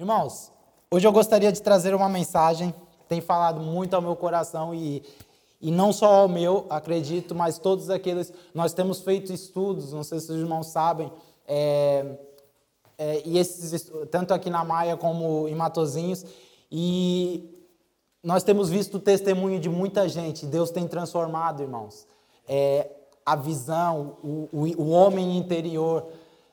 Irmãos, hoje eu gostaria de trazer uma mensagem tem falado muito ao meu coração e, e não só ao meu, acredito, mas todos aqueles. Nós temos feito estudos, não sei se os irmãos sabem, é, é, e esses, tanto aqui na Maia como em Matozinhos, e nós temos visto o testemunho de muita gente. Deus tem transformado, irmãos, é, a visão, o, o, o homem interior,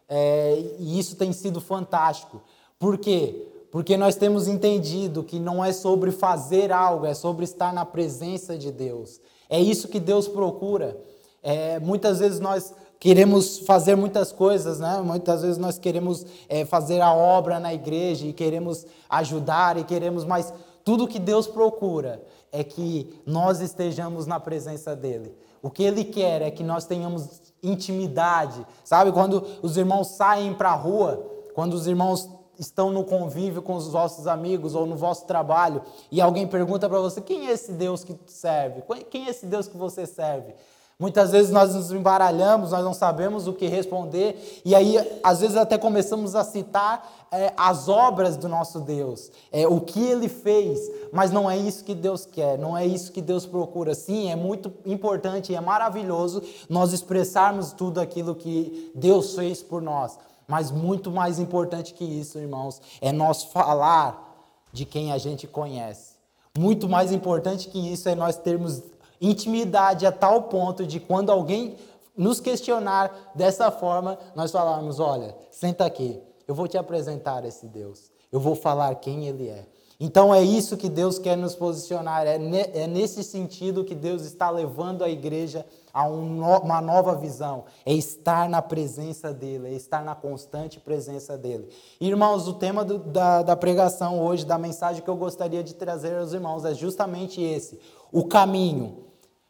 é, e isso tem sido fantástico. Por quê? Porque nós temos entendido que não é sobre fazer algo, é sobre estar na presença de Deus. É isso que Deus procura. É, muitas vezes nós queremos fazer muitas coisas, né? Muitas vezes nós queremos é, fazer a obra na igreja e queremos ajudar e queremos, mas tudo que Deus procura é que nós estejamos na presença dele. O que ele quer é que nós tenhamos intimidade, sabe? Quando os irmãos saem para a rua, quando os irmãos estão no convívio com os vossos amigos ou no vosso trabalho e alguém pergunta para você: quem é esse Deus que serve? Quem é esse Deus que você serve? Muitas vezes nós nos embaralhamos, nós não sabemos o que responder, e aí às vezes até começamos a citar é, as obras do nosso Deus, é, o que ele fez, mas não é isso que Deus quer, não é isso que Deus procura. Sim, é muito importante e é maravilhoso nós expressarmos tudo aquilo que Deus fez por nós, mas muito mais importante que isso, irmãos, é nós falar de quem a gente conhece. Muito mais importante que isso é nós termos intimidade a tal ponto de quando alguém nos questionar dessa forma, nós falarmos: olha, senta aqui, eu vou te apresentar esse Deus, eu vou falar quem Ele é. Então é isso que Deus quer nos posicionar, é, ne, é nesse sentido que Deus está levando a igreja a no, uma nova visão, é estar na presença dEle, é estar na constante presença dEle. Irmãos, o tema do, da, da pregação hoje, da mensagem que eu gostaria de trazer aos irmãos é justamente esse: o caminho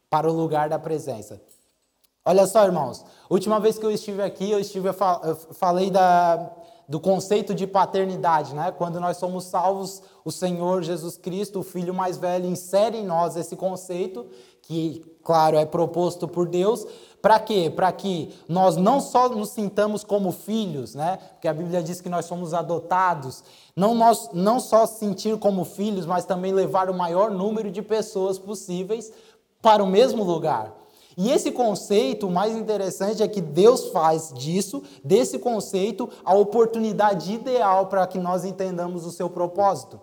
para o lugar da presença. Olha só, irmãos, última vez que eu estive aqui, eu estive eu falei da do conceito de paternidade, né? Quando nós somos salvos, o Senhor Jesus Cristo, o Filho mais velho, insere em nós esse conceito, que, claro, é proposto por Deus. Para quê? Para que nós não só nos sintamos como filhos, né? Porque a Bíblia diz que nós somos adotados. Não, nós, não só sentir como filhos, mas também levar o maior número de pessoas possíveis para o mesmo lugar. E esse conceito, o mais interessante é que Deus faz disso, desse conceito, a oportunidade ideal para que nós entendamos o seu propósito.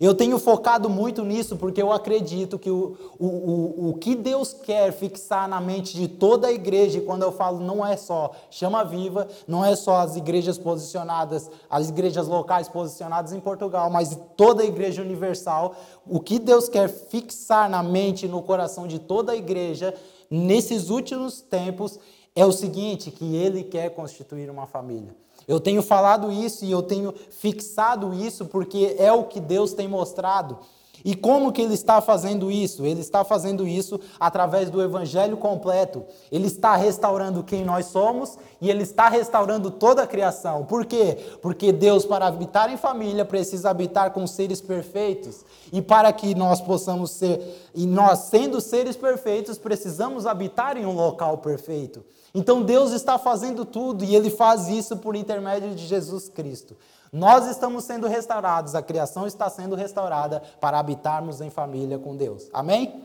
Eu tenho focado muito nisso porque eu acredito que o, o, o, o que Deus quer fixar na mente de toda a igreja, e quando eu falo não é só chama viva, não é só as igrejas posicionadas, as igrejas locais posicionadas em Portugal, mas toda a igreja universal, o que Deus quer fixar na mente e no coração de toda a igreja nesses últimos tempos é o seguinte: que Ele quer constituir uma família. Eu tenho falado isso e eu tenho fixado isso porque é o que Deus tem mostrado. E como que ele está fazendo isso? Ele está fazendo isso através do evangelho completo. Ele está restaurando quem nós somos e ele está restaurando toda a criação. Por quê? Porque Deus para habitar em família precisa habitar com seres perfeitos. E para que nós possamos ser e nós sendo seres perfeitos, precisamos habitar em um local perfeito. Então Deus está fazendo tudo e ele faz isso por intermédio de Jesus Cristo. Nós estamos sendo restaurados, a criação está sendo restaurada para habitarmos em família com Deus. Amém?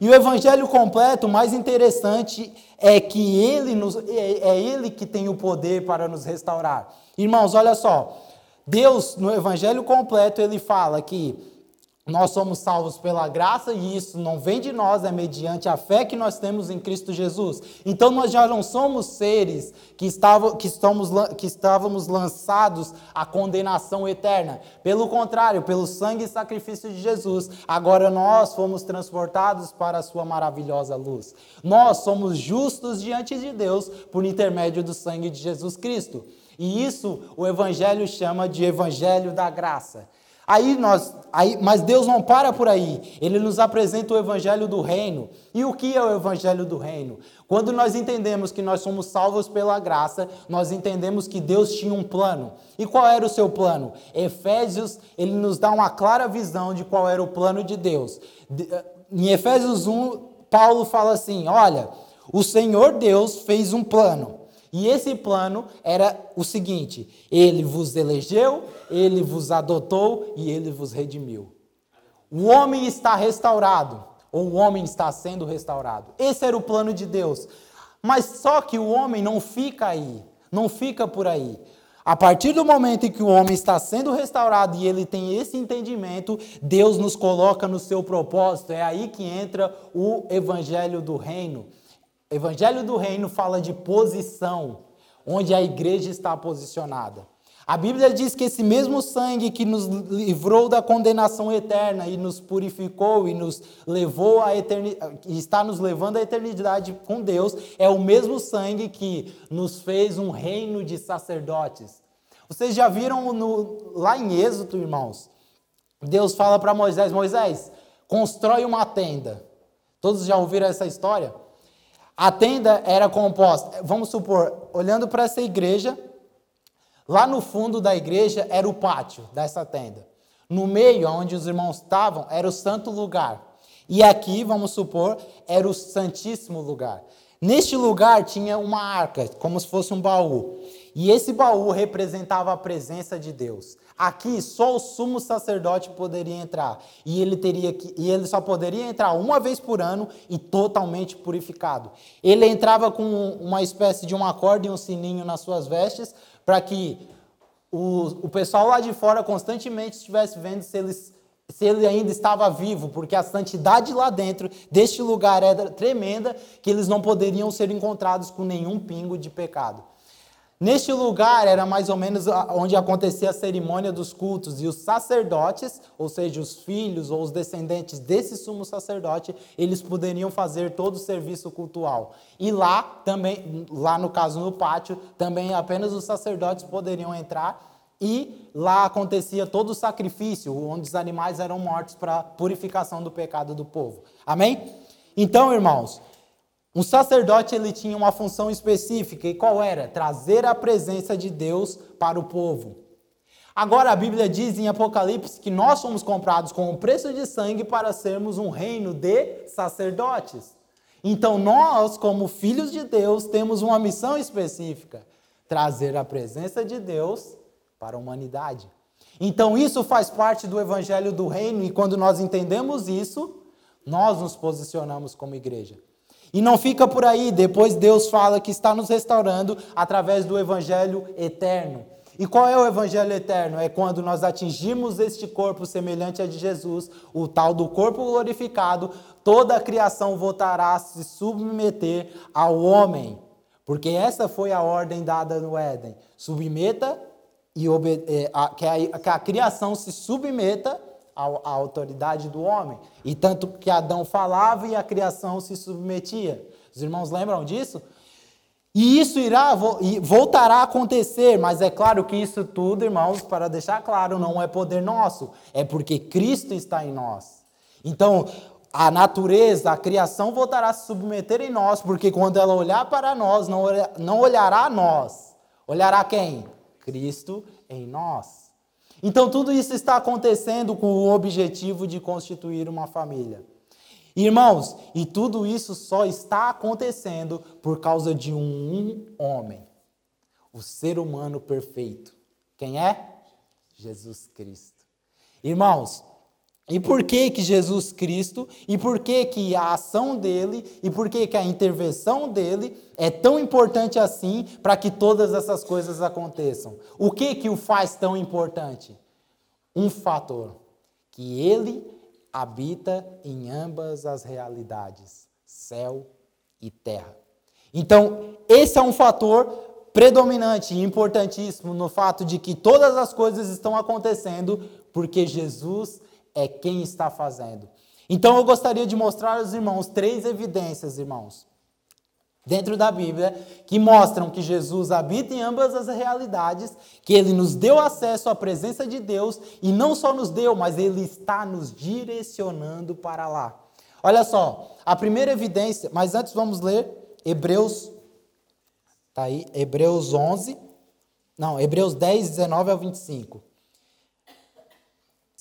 E o evangelho completo, mais interessante é que ele nos, é, é ele que tem o poder para nos restaurar. Irmãos, olha só. Deus, no evangelho completo, ele fala que nós somos salvos pela graça e isso não vem de nós, é mediante a fé que nós temos em Cristo Jesus. Então nós já não somos seres que, estavam, que, estamos, que estávamos lançados à condenação eterna. Pelo contrário, pelo sangue e sacrifício de Jesus, agora nós fomos transportados para a sua maravilhosa luz. Nós somos justos diante de Deus por intermédio do sangue de Jesus Cristo. E isso o Evangelho chama de Evangelho da graça. Aí nós, aí, mas Deus não para por aí. Ele nos apresenta o evangelho do reino. E o que é o evangelho do reino? Quando nós entendemos que nós somos salvos pela graça, nós entendemos que Deus tinha um plano. E qual era o seu plano? Efésios, ele nos dá uma clara visão de qual era o plano de Deus. Eh, em Efésios 1, Paulo fala assim: "Olha, o Senhor Deus fez um plano E esse plano era o seguinte: ele vos elegeu, ele vos adotou e ele vos redimiu. O homem está restaurado, ou o homem está sendo restaurado. Esse era o plano de Deus. Mas só que o homem não fica aí, não fica por aí. A partir do momento em que o homem está sendo restaurado e ele tem esse entendimento, Deus nos coloca no seu propósito. É aí que entra o evangelho do reino. Evangelho do reino fala de posição, onde a igreja está posicionada. A Bíblia diz que esse mesmo sangue que nos livrou da condenação eterna e nos purificou e nos levou à eternidade, está nos levando à eternidade com Deus, é o mesmo sangue que nos fez um reino de sacerdotes. Vocês já viram no, lá em Êxodo, irmãos? Deus fala para Moisés: Moisés, constrói uma tenda. Todos já ouviram essa história? A tenda era composta, vamos supor, olhando para essa igreja, Lá no fundo da igreja era o pátio dessa tenda. No meio, onde os irmãos estavam, era o santo lugar. E aqui, vamos supor, era o santíssimo lugar. Neste lugar tinha uma arca, como se fosse um baú. E esse baú representava a presença de Deus. Aqui só o sumo sacerdote poderia entrar, e ele teria que, e ele só poderia entrar uma vez por ano e totalmente purificado. Ele entrava com uma espécie de uma corda e um sininho nas suas vestes, para que o, o pessoal lá de fora constantemente estivesse vendo se, eles, se ele ainda estava vivo, porque a santidade lá dentro deste lugar era tremenda, que eles não poderiam ser encontrados com nenhum pingo de pecado. Neste lugar era mais ou menos onde acontecia a cerimônia dos cultos, e os sacerdotes, ou seja, os filhos ou os descendentes desse sumo sacerdote, eles poderiam fazer todo o serviço cultual. E lá também, lá no caso no pátio, também apenas os sacerdotes poderiam entrar e lá acontecia todo o sacrifício, onde os animais eram mortos para purificação do pecado do povo. Amém? Então, irmãos, um sacerdote ele tinha uma função específica e qual era? Trazer a presença de Deus para o povo. Agora a Bíblia diz em Apocalipse que nós somos comprados com o preço de sangue para sermos um reino de sacerdotes. Então nós, como filhos de Deus, temos uma missão específica: trazer a presença de Deus para a humanidade. Então isso faz parte do evangelho do reino e quando nós entendemos isso, nós nos posicionamos como igreja. E não fica por aí, depois Deus fala que está nos restaurando através do evangelho eterno. E qual é o evangelho eterno? É quando nós atingimos este corpo semelhante a de Jesus, o tal do corpo glorificado, toda a criação voltará a se submeter ao homem. Porque essa foi a ordem dada no Éden. Submeta e é, que, a, que a criação se submeta a, autoridade do homem. E tanto que Adão falava e a criação se submetia. Os irmãos lembram disso? E isso irá voltará a acontecer, mas é claro que isso tudo, irmãos, para deixar claro, não é poder nosso, é porque Cristo está em nós. Então, a natureza, a criação voltará a se submeter em nós, porque quando ela olhar para nós, não olhará a nós. Olhará quem? Cristo em nós. Então, tudo isso está acontecendo com o objetivo de constituir uma família. Irmãos, e tudo isso só está acontecendo por causa de um homem, o ser humano perfeito. Quem é? Jesus Cristo. Irmãos, e por que que Jesus Cristo, e por que que a ação dele, e por que que a intervenção dele é tão importante assim para que todas essas coisas aconteçam? O que que o faz tão importante? Um fator, que ele habita em ambas as realidades, céu e terra. Então, esse é um fator predominante e importantíssimo no fato de que todas as coisas estão acontecendo porque Jesus é quem está fazendo. Então eu gostaria de mostrar aos irmãos três evidências, irmãos, dentro da Bíblia, que mostram que Jesus habita em ambas as realidades, que ele nos deu acesso à presença de Deus e não só nos deu, mas ele está nos direcionando para lá. Olha só, a primeira evidência, mas antes vamos ler Hebreus tá aí, Hebreus 11, não, Hebreus 10, 19 ao 25.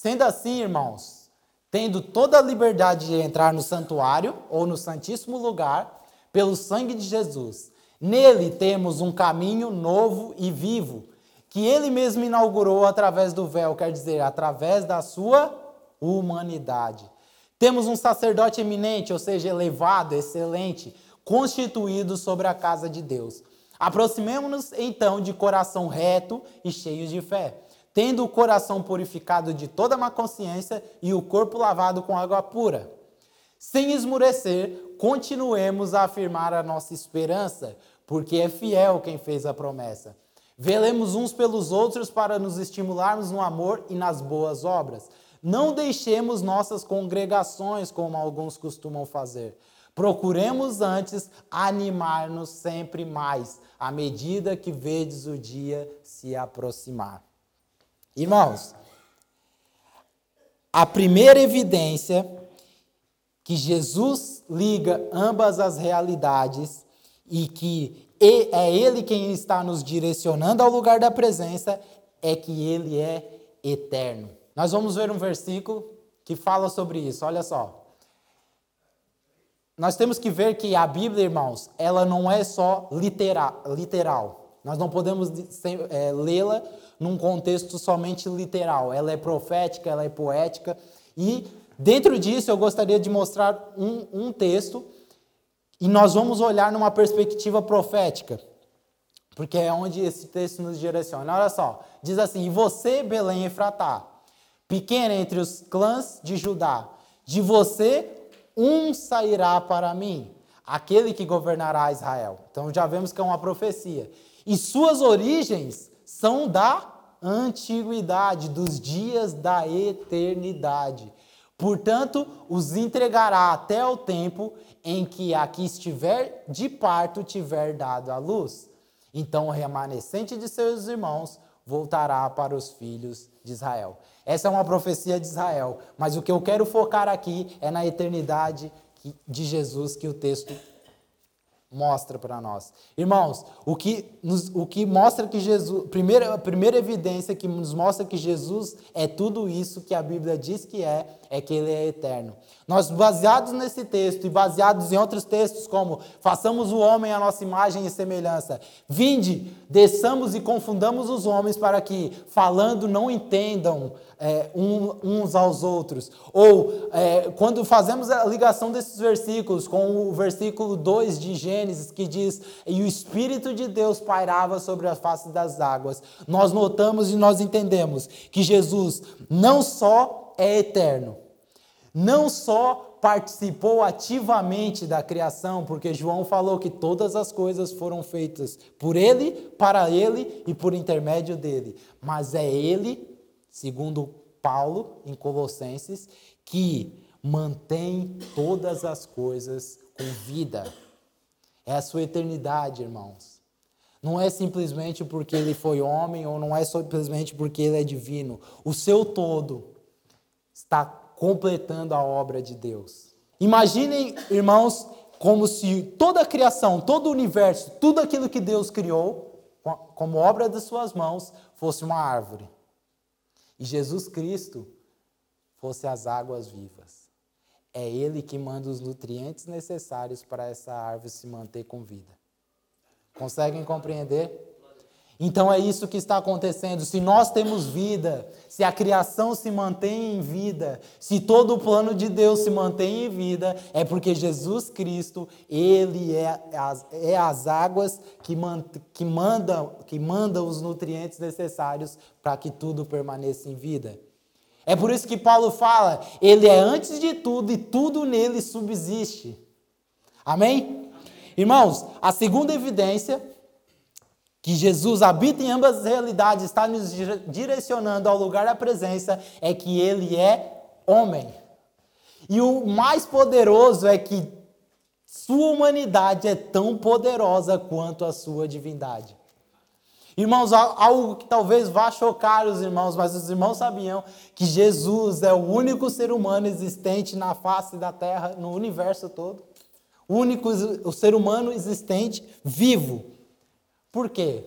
Sendo assim, irmãos, tendo toda a liberdade de entrar no santuário ou no santíssimo lugar, pelo sangue de Jesus, Nele temos um caminho novo e vivo, que ele mesmo inaugurou através do véu, quer dizer, através da sua humanidade. Temos um sacerdote eminente, ou seja, elevado, excelente, constituído sobre a casa de Deus. Aproximemo-nos então de coração reto e cheio de fé, tendo o coração purificado de toda má consciência e o corpo lavado com água pura. Sem esmurecer, continuemos a afirmar a nossa esperança, porque é fiel quem fez a promessa. Velemos uns pelos outros para nos estimularmos no amor e nas boas obras. Não deixemos nossas congregações como alguns costumam fazer. Procuremos antes animar-nos sempre mais, à medida que vedes o dia se aproximar. Irmãos, a primeira evidência que Jesus liga ambas as realidades e que é Ele quem está nos direcionando ao lugar da presença, é que Ele é eterno. Nós vamos ver um versículo que fala sobre isso, olha só. Nós temos que ver que a Bíblia, irmãos, ela não é só literal. literal. Nós não podemos é, lê-la num contexto somente literal. Ela é profética, ela é poética. E dentro disso eu gostaria de mostrar um, um texto e nós vamos olhar numa perspectiva profética, porque é onde esse texto nos direciona. Olha só, diz assim: E você, Belém Efratá, pequena entre os clãs de Judá, de você um sairá para mim, aquele que governará Israel. Então já vemos que é uma profecia. E suas origens são da antiguidade, dos dias da eternidade. Portanto, os entregará até o tempo em que a que estiver de parto tiver dado a luz. Então o remanescente de seus irmãos voltará para os filhos de Israel. Essa é uma profecia de Israel, mas o que eu quero focar aqui é na eternidade de Jesus que o texto mostra para nós. Irmãos, o que, nos, o que mostra que Jesus, primeira, a primeira evidência que nos mostra que Jesus é tudo isso que a Bíblia diz que é, é que ele é eterno. Nós, baseados nesse texto e baseados em outros textos, como façamos o homem a nossa imagem e semelhança, vinde, desçamos e confundamos os homens para que, falando, não entendam é, um, uns aos outros. Ou é, quando fazemos a ligação desses versículos com o versículo 2 de Gênesis, que diz: E o Espírito de Deus pairava sobre a face das águas, nós notamos e nós entendemos que Jesus não só é eterno, não só participou ativamente da criação, porque João falou que todas as coisas foram feitas por ele, para ele e por intermédio dele, mas é ele segundo Paulo em Colossenses, que mantém todas as coisas com vida. É a sua eternidade, irmãos. Não é simplesmente porque ele foi homem ou não é simplesmente porque ele é divino. O seu todo está completando a obra de Deus. Imaginem, irmãos, como se toda a criação, todo o universo, tudo aquilo que Deus criou, como obra de suas mãos, fosse uma árvore e Jesus Cristo fosse as águas vivas. É Ele que manda os nutrientes necessários para essa árvore se manter com vida. Conseguem compreender? Então é isso que está acontecendo. Se nós temos vida, se a criação se mantém em vida, se todo o plano de Deus se mantém em vida, é porque Jesus Cristo, Ele é as, é as águas que, man, que, mandam, que mandam os nutrientes necessários para que tudo permaneça em vida. É por isso que Paulo fala, Ele é antes de tudo e tudo nele subsiste. Amém? Irmãos, a segunda evidência que Jesus habita em ambas as realidades, está nos direcionando ao lugar da presença, é que ele é homem. E o mais poderoso é que sua humanidade é tão poderosa quanto a sua divindade. Irmãos, algo que talvez vá chocar os irmãos, mas os irmãos sabiam que Jesus é o único ser humano existente na face da terra, no universo todo. O único o ser humano existente vivo. Por quê?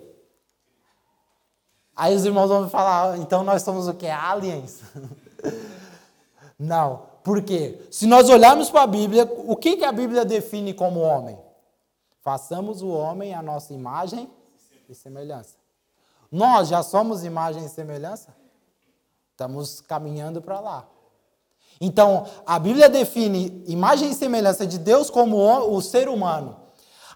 Aí os irmãos vão falar, então nós somos o que? Aliens? Não. Por quê? Se nós olharmos para a Bíblia, o que, que a Bíblia define como homem? façamos o homem a nossa imagem e semelhança. Nós já somos imagem e semelhança? Estamos caminhando para lá. Então, a Bíblia define imagem e semelhança de Deus como o ser humano.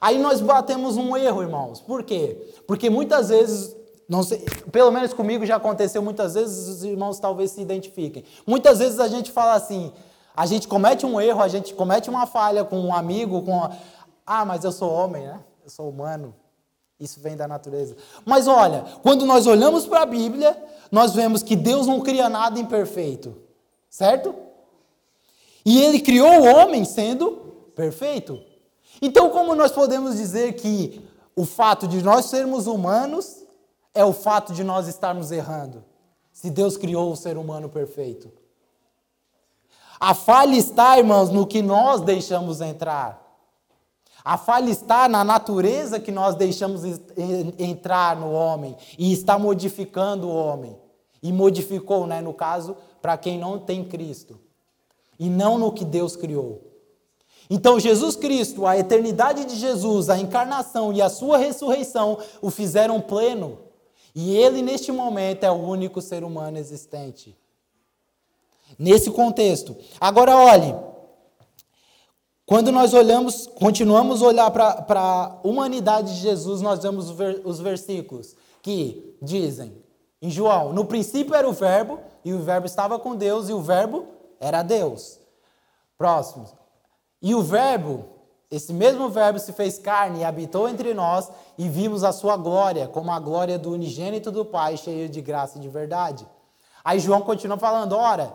Aí nós batemos um erro, irmãos. Por quê? Porque muitas vezes, sei, pelo menos comigo já aconteceu muitas vezes, os irmãos talvez se identifiquem. Muitas vezes a gente fala assim, a gente comete um erro, a gente comete uma falha com um amigo, com ah, mas eu sou homem, né? Eu sou humano. Isso vem da natureza. Mas olha, quando nós olhamos para a Bíblia, nós vemos que Deus não cria nada imperfeito. Certo? E ele criou o homem sendo perfeito. Então, como nós podemos dizer que o fato de nós sermos humanos é o fato de nós estarmos errando? Se Deus criou o ser humano perfeito. A falha está, irmãos, no que nós deixamos entrar. A falha está na natureza que nós deixamos entrar no homem e está modificando o homem. E modificou, né, no caso, para quem não tem Cristo. E não no que Deus criou. Então, Jesus Cristo, a eternidade de Jesus, a encarnação e a sua ressurreição o fizeram pleno. E ele, neste momento, é o único ser humano existente. Nesse contexto. Agora, olhe. Quando nós olhamos, continuamos a olhar para a humanidade de Jesus, nós vemos os versículos que dizem, em João, no princípio era o Verbo, e o Verbo estava com Deus, e o Verbo era Deus. Próximo. E o Verbo, esse mesmo Verbo se fez carne e habitou entre nós, e vimos a sua glória, como a glória do unigênito do Pai, cheio de graça e de verdade. Aí João continua falando: ora,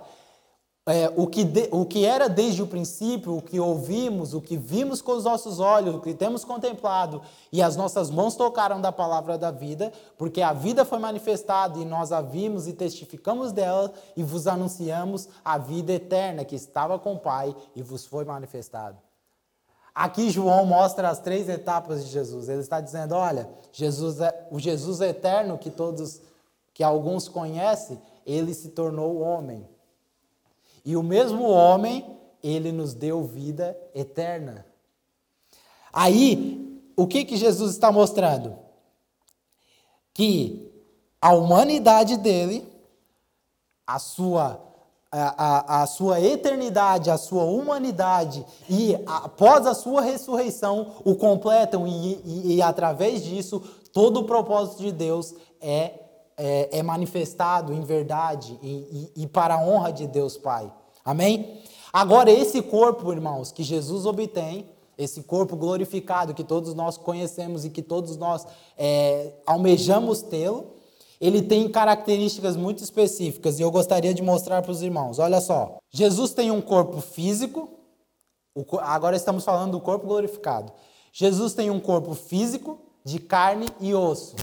é, o, que de, o que era desde o princípio, o que ouvimos, o que vimos com os nossos olhos, o que temos contemplado, e as nossas mãos tocaram da palavra da vida, porque a vida foi manifestada e nós a vimos e testificamos dela e vos anunciamos a vida eterna que estava com o Pai e vos foi manifestado. Aqui João mostra as três etapas de Jesus. Ele está dizendo, olha, Jesus é, o Jesus eterno que todos, que alguns conhecem, ele se tornou homem. E o mesmo homem, ele nos deu vida eterna. Aí, o que, que Jesus está mostrando? Que a humanidade dele, a sua, a, a, a sua eternidade, a sua humanidade, e após a sua ressurreição, o completam, e, e, e através disso, todo o propósito de Deus é é, é manifestado em verdade e, e, e para a honra de Deus Pai. Amém? Agora, esse corpo, irmãos, que Jesus obtém, esse corpo glorificado que todos nós conhecemos e que todos nós é, almejamos tê-lo, ele tem características muito específicas e eu gostaria de mostrar para os irmãos. Olha só, Jesus tem um corpo físico, agora estamos falando do corpo glorificado. Jesus tem um corpo físico de carne e osso,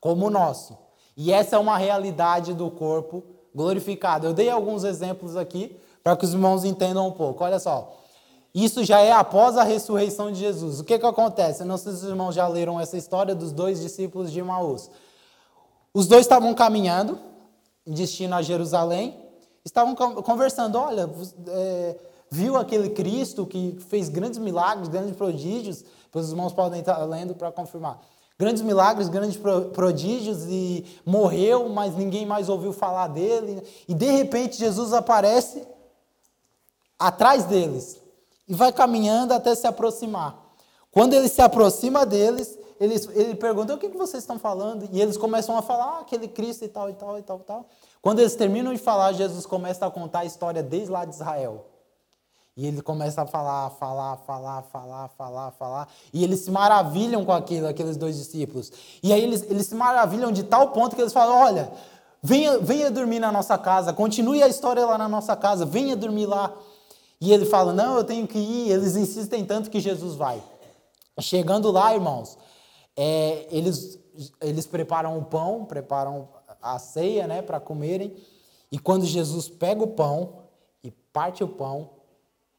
como o nosso. E essa é uma realidade do corpo glorificado. Eu dei alguns exemplos aqui para que os irmãos entendam um pouco. Olha só. Isso já é após a ressurreição de Jesus. O que, que acontece? Eu não sei se os irmãos já leram essa história dos dois discípulos de Maús. Os dois estavam caminhando em destino a Jerusalém, estavam conversando. Olha, é, viu aquele Cristo que fez grandes milagres, grandes prodígios? Os irmãos podem estar lendo para confirmar grandes milagres, grandes prodígios e morreu, mas ninguém mais ouviu falar dele. E de repente Jesus aparece atrás deles e vai caminhando até se aproximar. Quando ele se aproxima deles, ele, ele pergunta: o que, que vocês estão falando? E eles começam a falar: ah, aquele Cristo e tal, e tal, e tal, e tal. Quando eles terminam de falar, Jesus começa a contar a história desde lá de Israel. E ele começa a falar, falar, falar, falar, falar, falar. E eles se maravilham com aquilo, aqueles dois discípulos. E aí eles, eles se maravilham de tal ponto que eles falam: olha, venha, venha dormir na nossa casa, continue a história lá na nossa casa, venha dormir lá. E ele fala: não, eu tenho que ir. Eles insistem tanto que Jesus vai. Chegando lá, irmãos, é, eles, eles preparam o pão, preparam a ceia né, para comerem. E quando Jesus pega o pão e parte o pão,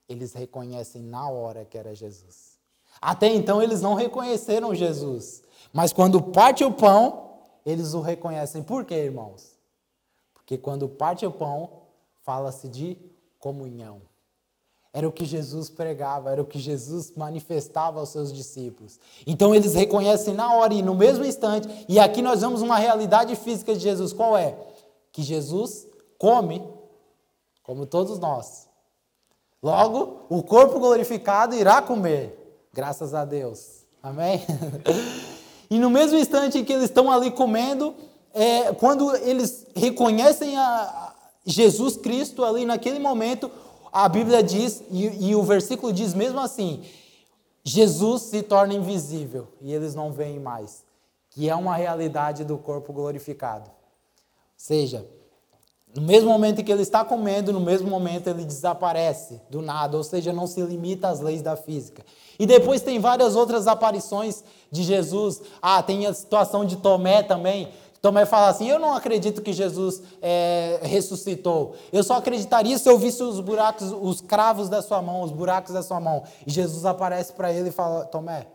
eles reconhecem na hora que era Jesus. Até então eles não reconheceram Jesus, mas quando parte o pão, eles o reconhecem. Por quê, irmãos? Porque quando parte o pão, fala-se de comunhão. Era o que Jesus pregava, era o que Jesus manifestava aos seus discípulos. Então eles reconhecem na hora e no mesmo instante, e aqui nós vemos uma realidade física de Jesus. Qual é? Que Jesus come, como todos nós. Logo, o corpo glorificado irá comer, graças a Deus. Amém? e no mesmo instante que eles estão ali comendo, é, quando eles reconhecem a Jesus Cristo ali naquele momento, a Bíblia diz, e, e o versículo diz mesmo assim: Jesus se torna invisível e eles não veem mais, que é uma realidade do corpo glorificado. Ou seja, no mesmo momento que ele está comendo, no mesmo momento ele desaparece do nada, ou seja, não se limita às leis da física. E depois tem várias outras aparições de Jesus. Ah, tem a situação de Tomé também, Tomé fala assim: Eu não acredito que Jesus é, ressuscitou. Eu só acreditaria se eu visse os buracos, os cravos da sua mão, os buracos da sua mão. E Jesus aparece para ele e fala: Tomé,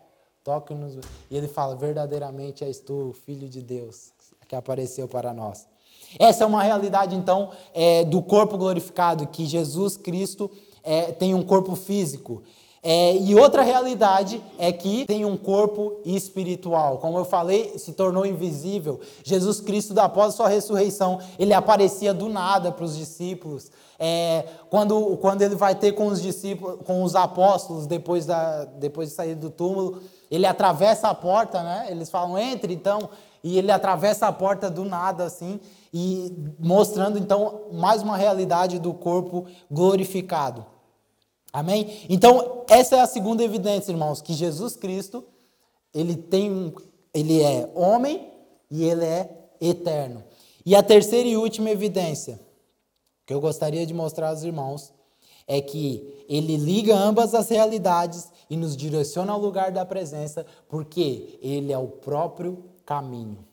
toque nos. E ele fala: Verdadeiramente és tu, filho de Deus, que apareceu para nós. Essa é uma realidade, então, é, do corpo glorificado, que Jesus Cristo é, tem um corpo físico. É, e outra realidade é que tem um corpo espiritual. Como eu falei, se tornou invisível. Jesus Cristo, após a sua ressurreição, ele aparecia do nada para os discípulos. É, quando, quando ele vai ter com os discípulos, com os apóstolos, depois, da, depois de sair do túmulo, ele atravessa a porta, né? Eles falam, entre então. E ele atravessa a porta do nada, assim, e mostrando então mais uma realidade do corpo glorificado. Amém? Então, essa é a segunda evidência, irmãos, que Jesus Cristo, ele tem ele é homem e ele é eterno. E a terceira e última evidência que eu gostaria de mostrar aos irmãos é que ele liga ambas as realidades e nos direciona ao lugar da presença, porque ele é o próprio caminho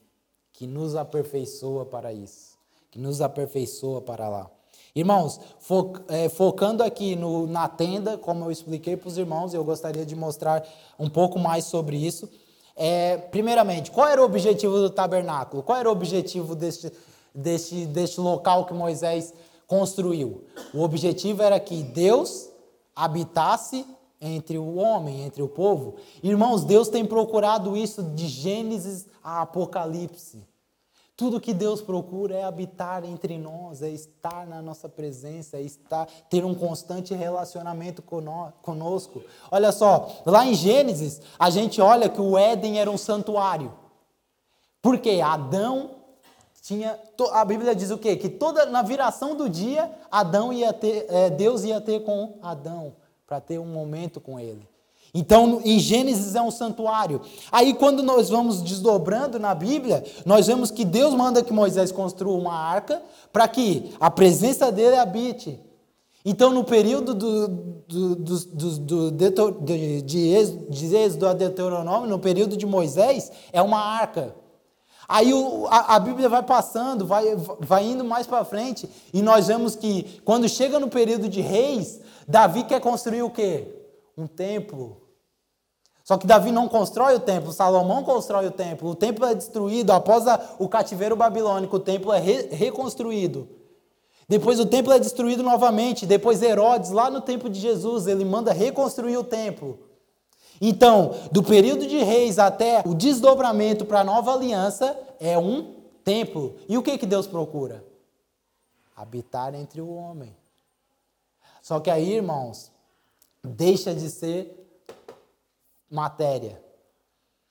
que nos aperfeiçoa para isso, que nos aperfeiçoa para lá. Irmãos, fo, é, focando aqui no, na tenda, como eu expliquei para os irmãos, eu gostaria de mostrar um pouco mais sobre isso. É, primeiramente, qual era o objetivo do tabernáculo? Qual era o objetivo deste, deste, deste local que Moisés construiu? O objetivo era que Deus habitasse entre o homem, entre o povo. Irmãos, Deus tem procurado isso de Gênesis a Apocalipse. Tudo que Deus procura é habitar entre nós, é estar na nossa presença, é estar, ter um constante relacionamento conosco. Olha só, lá em Gênesis, a gente olha que o Éden era um santuário. Porque Adão tinha. A Bíblia diz o quê? Que toda na viração do dia, Adão ia ter, é, Deus ia ter com Adão, para ter um momento com ele. Então, em Gênesis é um santuário. Aí, quando nós vamos desdobrando na Bíblia, nós vemos que Deus manda que Moisés construa uma arca para que a presença dele habite. Então, no período do, do, do, do de, de Êxodo a Deuteronômio, no período de Moisés, é uma arca. Aí a, a, Bíblia vai passando, vai, vai indo mais para frente, e nós vemos que quando chega no período de reis, Davi quer construir o quê? Um templo. Só que Davi não constrói o templo, Salomão constrói o templo. O templo é destruído após a, o cativeiro babilônico, o templo é re, reconstruído. Depois o templo é destruído novamente. Depois Herodes, lá no tempo de Jesus, ele manda reconstruir o templo. Então, do período de reis até o desdobramento para a nova aliança, é um templo. E o que, que Deus procura? Habitar entre o homem. Só que aí, irmãos, deixa de ser matéria.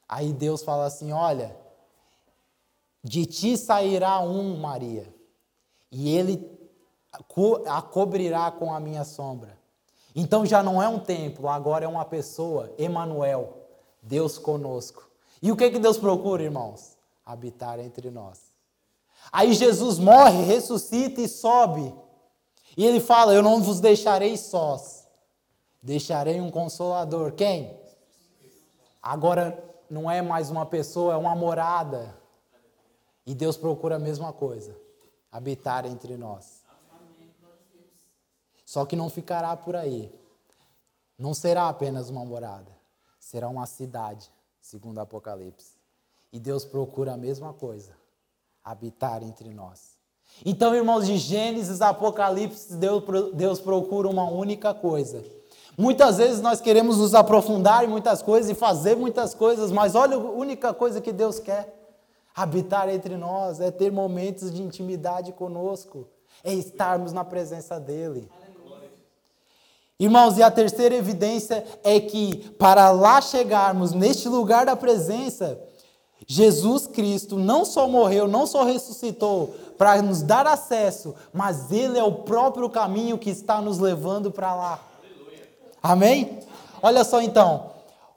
Aí Deus fala assim: Olha, de ti sairá um, Maria, e ele a cobrirá com a minha sombra. Então já não é um templo, agora é uma pessoa, Emanuel, Deus conosco. E o que que Deus procura, irmãos? Habitar entre nós. Aí Jesus morre, ressuscita e sobe. E ele fala: Eu não vos deixarei sós. Deixarei um consolador. Quem? Agora não é mais uma pessoa, é uma morada. E Deus procura a mesma coisa: habitar entre nós. Só que não ficará por aí. Não será apenas uma morada, será uma cidade, segundo Apocalipse. E Deus procura a mesma coisa: habitar entre nós. Então, irmãos, de Gênesis Apocalipse, Deus procura uma única coisa. Muitas vezes nós queremos nos aprofundar em muitas coisas e fazer muitas coisas, mas olha a única coisa que Deus quer: habitar entre nós, é ter momentos de intimidade conosco, é estarmos na presença dEle. Irmãos, e a terceira evidência é que para lá chegarmos neste lugar da presença, Jesus Cristo não só morreu, não só ressuscitou para nos dar acesso, mas Ele é o próprio caminho que está nos levando para lá. Amém? Olha só então,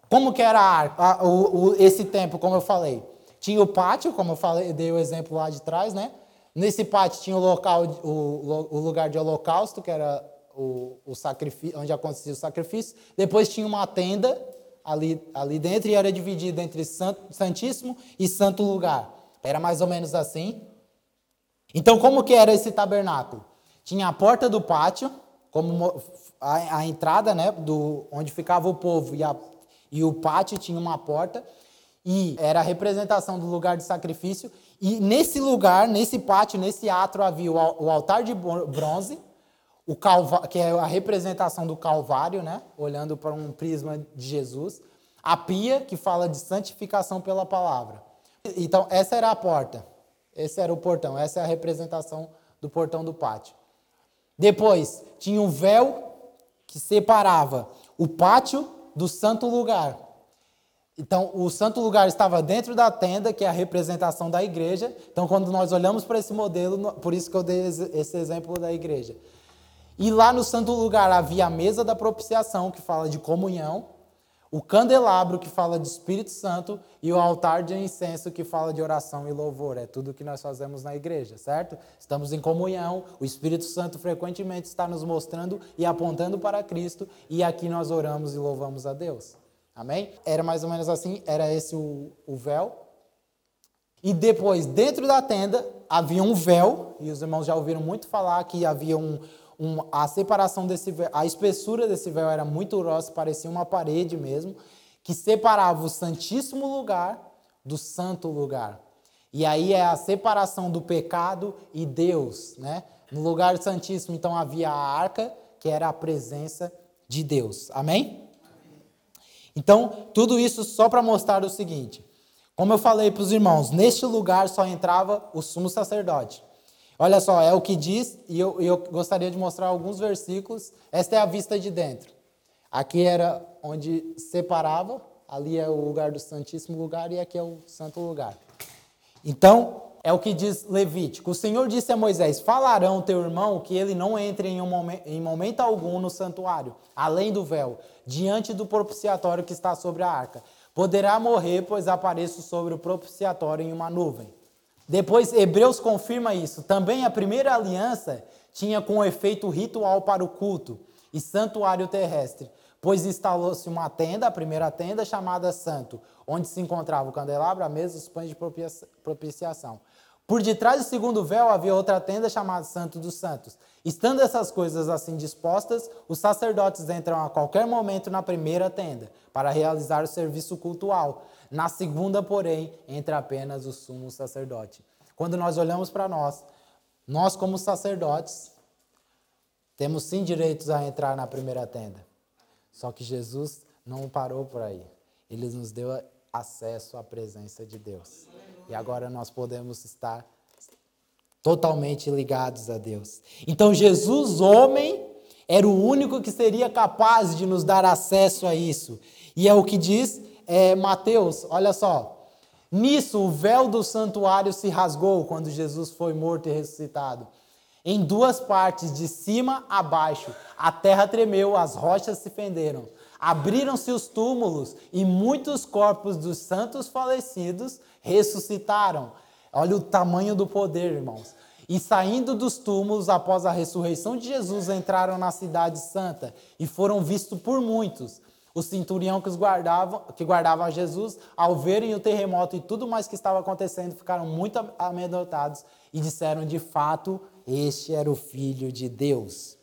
como que era a, a, o, o, esse tempo, como eu falei. Tinha o pátio, como eu falei, dei o exemplo lá de trás, né? Nesse pátio tinha o local, o, o lugar de holocausto, que era o, o sacrifício, onde acontecia o sacrifício. Depois tinha uma tenda ali, ali dentro e era dividida entre Santíssimo e Santo Lugar. Era mais ou menos assim. Então, como que era esse tabernáculo? Tinha a porta do pátio, como a, a entrada, né, do onde ficava o povo e, a, e o pátio tinha uma porta e era a representação do lugar de sacrifício. E nesse lugar, nesse pátio, nesse átrio havia o, o altar de bronze o calva, que é a representação do Calvário, né? olhando para um prisma de Jesus. A pia, que fala de santificação pela palavra. Então, essa era a porta. Esse era o portão. Essa é a representação do portão do pátio. Depois, tinha um véu que separava o pátio do santo lugar. Então, o santo lugar estava dentro da tenda, que é a representação da igreja. Então, quando nós olhamos para esse modelo, por isso que eu dei esse exemplo da igreja. E lá no santo lugar havia a mesa da propiciação, que fala de comunhão, o candelabro, que fala de Espírito Santo, e o altar de incenso, que fala de oração e louvor. É tudo que nós fazemos na igreja, certo? Estamos em comunhão, o Espírito Santo frequentemente está nos mostrando e apontando para Cristo, e aqui nós oramos e louvamos a Deus. Amém? Era mais ou menos assim, era esse o, o véu. E depois, dentro da tenda, havia um véu, e os irmãos já ouviram muito falar que havia um, um, a separação desse véu, a espessura desse véu era muito grossa, parecia uma parede mesmo, que separava o santíssimo lugar do santo lugar. E aí é a separação do pecado e Deus, né? No lugar santíssimo, então, havia a arca, que era a presença de Deus. Amém? Então, tudo isso só para mostrar o seguinte. Como eu falei para os irmãos, neste lugar só entrava o sumo sacerdote. Olha só, é o que diz, e eu, eu gostaria de mostrar alguns versículos. Esta é a vista de dentro. Aqui era onde separava, ali é o lugar do Santíssimo Lugar e aqui é o Santo Lugar. Então, é o que diz Levítico. O Senhor disse a Moisés: Falarão teu irmão que ele não entre em, um momento, em momento algum no santuário, além do véu, diante do propiciatório que está sobre a arca. Poderá morrer, pois apareço sobre o propiciatório em uma nuvem. Depois, Hebreus confirma isso. Também a primeira aliança tinha com efeito ritual para o culto e santuário terrestre, pois instalou-se uma tenda, a primeira tenda, chamada Santo, onde se encontrava o candelabro, a mesa, os pães de propiciação. Por detrás do segundo véu havia outra tenda chamada Santo dos Santos. Estando essas coisas assim dispostas, os sacerdotes entram a qualquer momento na primeira tenda para realizar o serviço cultual. Na segunda, porém, entra apenas o sumo sacerdote. Quando nós olhamos para nós, nós como sacerdotes, temos sim direitos a entrar na primeira tenda. Só que Jesus não parou por aí. Ele nos deu acesso à presença de Deus. E agora nós podemos estar totalmente ligados a Deus. Então Jesus, homem, era o único que seria capaz de nos dar acesso a isso. E é o que diz é, Mateus, olha só. Nisso, o véu do santuário se rasgou quando Jesus foi morto e ressuscitado. Em duas partes, de cima a baixo, a terra tremeu, as rochas se fenderam. Abriram-se os túmulos e muitos corpos dos santos falecidos ressuscitaram. Olha o tamanho do poder, irmãos. E saindo dos túmulos após a ressurreição de Jesus, entraram na cidade santa e foram vistos por muitos. O centurião que, os que guardava Jesus, ao verem o terremoto e tudo mais que estava acontecendo, ficaram muito amedrontados e disseram: de fato, este era o Filho de Deus.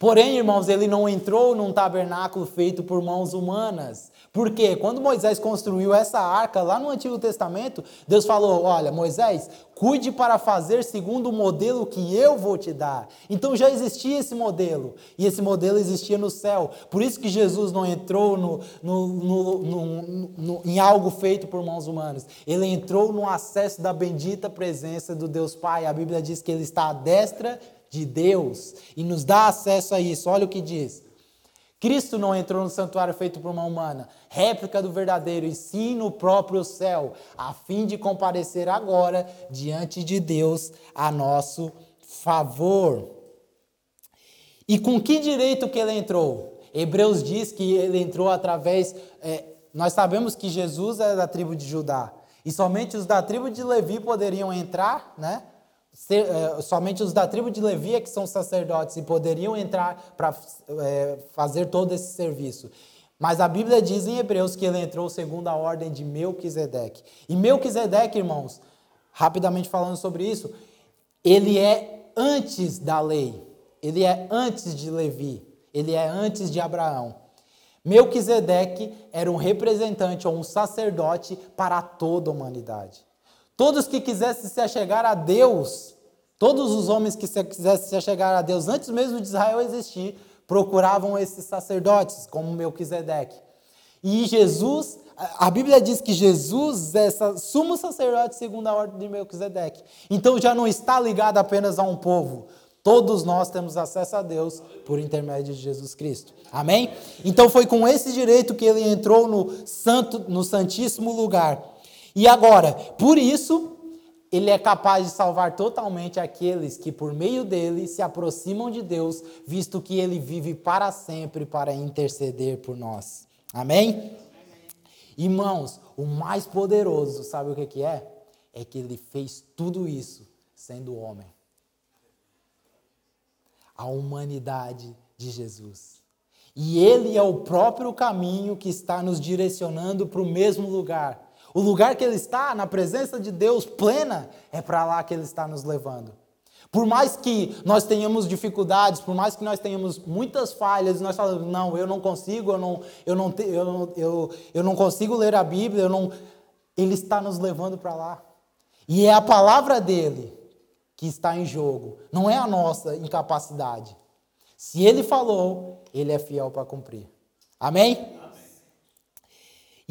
Porém, irmãos, ele não entrou num tabernáculo feito por mãos humanas. Porque quando Moisés construiu essa arca lá no Antigo Testamento, Deus falou: Olha, Moisés, cuide para fazer segundo o modelo que eu vou te dar. Então já existia esse modelo, e esse modelo existia no céu. Por isso que Jesus não entrou no, no, no, em algo feito por mãos humanas. Ele entrou no acesso da bendita presença do Deus Pai. A Bíblia diz que ele está à destra de Deus e nos dá acesso a isso. Olha o que diz. Cristo não entrou no santuário feito por uma humana, réplica do verdadeiro, e sim no próprio céu, a fim de comparecer agora diante de Deus a nosso favor. E com que direito que ele entrou? Hebreus diz que ele entrou através. É, nós sabemos que Jesus é da tribo de Judá. E somente os da tribo de Levi poderiam entrar, né? Ser, é, somente os da tribo de Levi é que são sacerdotes e poderiam entrar para é, fazer todo esse serviço. Mas a Bíblia diz em Hebreus que ele entrou segundo a ordem de Melquisedeque. E Melquisedeque, irmãos, rapidamente falando sobre isso, ele é antes da lei. Ele é antes de Levi. Ele é antes de Abraão. Melquisedeque era um representante ou um sacerdote para toda a humanidade. Todos que quisessem se achegar a Deus, todos os homens que quisessem se achegar a Deus antes mesmo de Israel existir, procuravam esses sacerdotes, como Melquisedeque. E Jesus, a Bíblia diz que Jesus é sumo sacerdote segundo a ordem de Melquisedeque. Então já não está ligado apenas a um povo. Todos nós temos acesso a Deus por intermédio de Jesus Cristo. Amém? Então foi com esse direito que ele entrou no santo, no santíssimo lugar. E agora, por isso, ele é capaz de salvar totalmente aqueles que, por meio dele, se aproximam de Deus, visto que ele vive para sempre para interceder por nós. Amém? Irmãos, o mais poderoso, sabe o que, que é? É que ele fez tudo isso sendo homem. A humanidade de Jesus. E ele é o próprio caminho que está nos direcionando para o mesmo lugar o lugar que ele está, na presença de Deus plena, é para lá que ele está nos levando. Por mais que nós tenhamos dificuldades, por mais que nós tenhamos muitas falhas, nós falamos, não, eu não consigo, eu não, eu não, eu não, eu, eu não consigo ler a Bíblia, eu não... ele está nos levando para lá. E é a palavra dele que está em jogo, não é a nossa incapacidade. Se ele falou, ele é fiel para cumprir. Amém?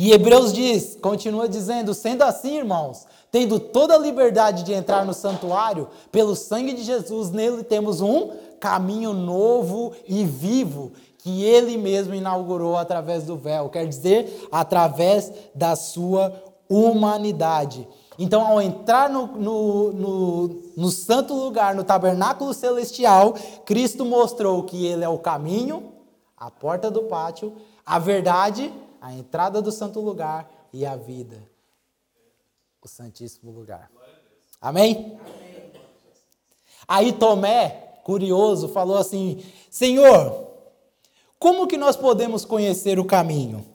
E Hebreus diz, continua dizendo: sendo assim, irmãos, tendo toda a liberdade de entrar no santuário, pelo sangue de Jesus, nele temos um caminho novo e vivo, que ele mesmo inaugurou através do véu, quer dizer, através da sua humanidade. Então, ao entrar no, no, no, no santo lugar, no tabernáculo celestial, Cristo mostrou que ele é o caminho, a porta do pátio, a verdade a entrada do santo lugar e a vida, o santíssimo lugar. Amém? Aí Tomé, curioso, falou assim: Senhor, como que nós podemos conhecer o caminho?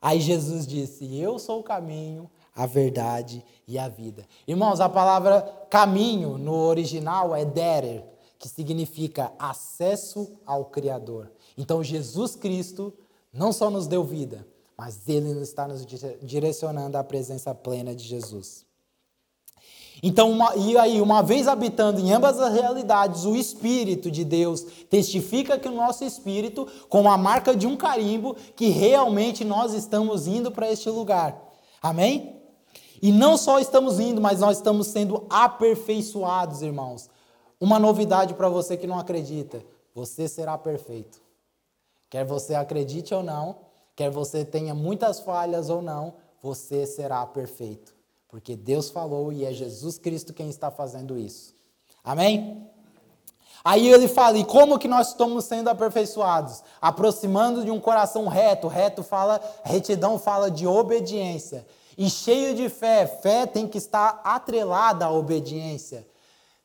Aí Jesus disse: Eu sou o caminho, a verdade e a vida. Irmãos, a palavra caminho no original é derer, que significa acesso ao Criador. Então Jesus Cristo não só nos deu vida, mas Ele está nos direcionando à presença plena de Jesus. Então, uma, e aí, uma vez habitando em ambas as realidades, o Espírito de Deus testifica que o nosso espírito, com a marca de um carimbo, que realmente nós estamos indo para este lugar. Amém? E não só estamos indo, mas nós estamos sendo aperfeiçoados, irmãos. Uma novidade para você que não acredita: você será perfeito. Quer você acredite ou não, quer você tenha muitas falhas ou não, você será perfeito. Porque Deus falou e é Jesus Cristo quem está fazendo isso. Amém? Aí ele fala, e como que nós estamos sendo aperfeiçoados? Aproximando de um coração reto. Reto fala, retidão fala de obediência. E cheio de fé. Fé tem que estar atrelada à obediência.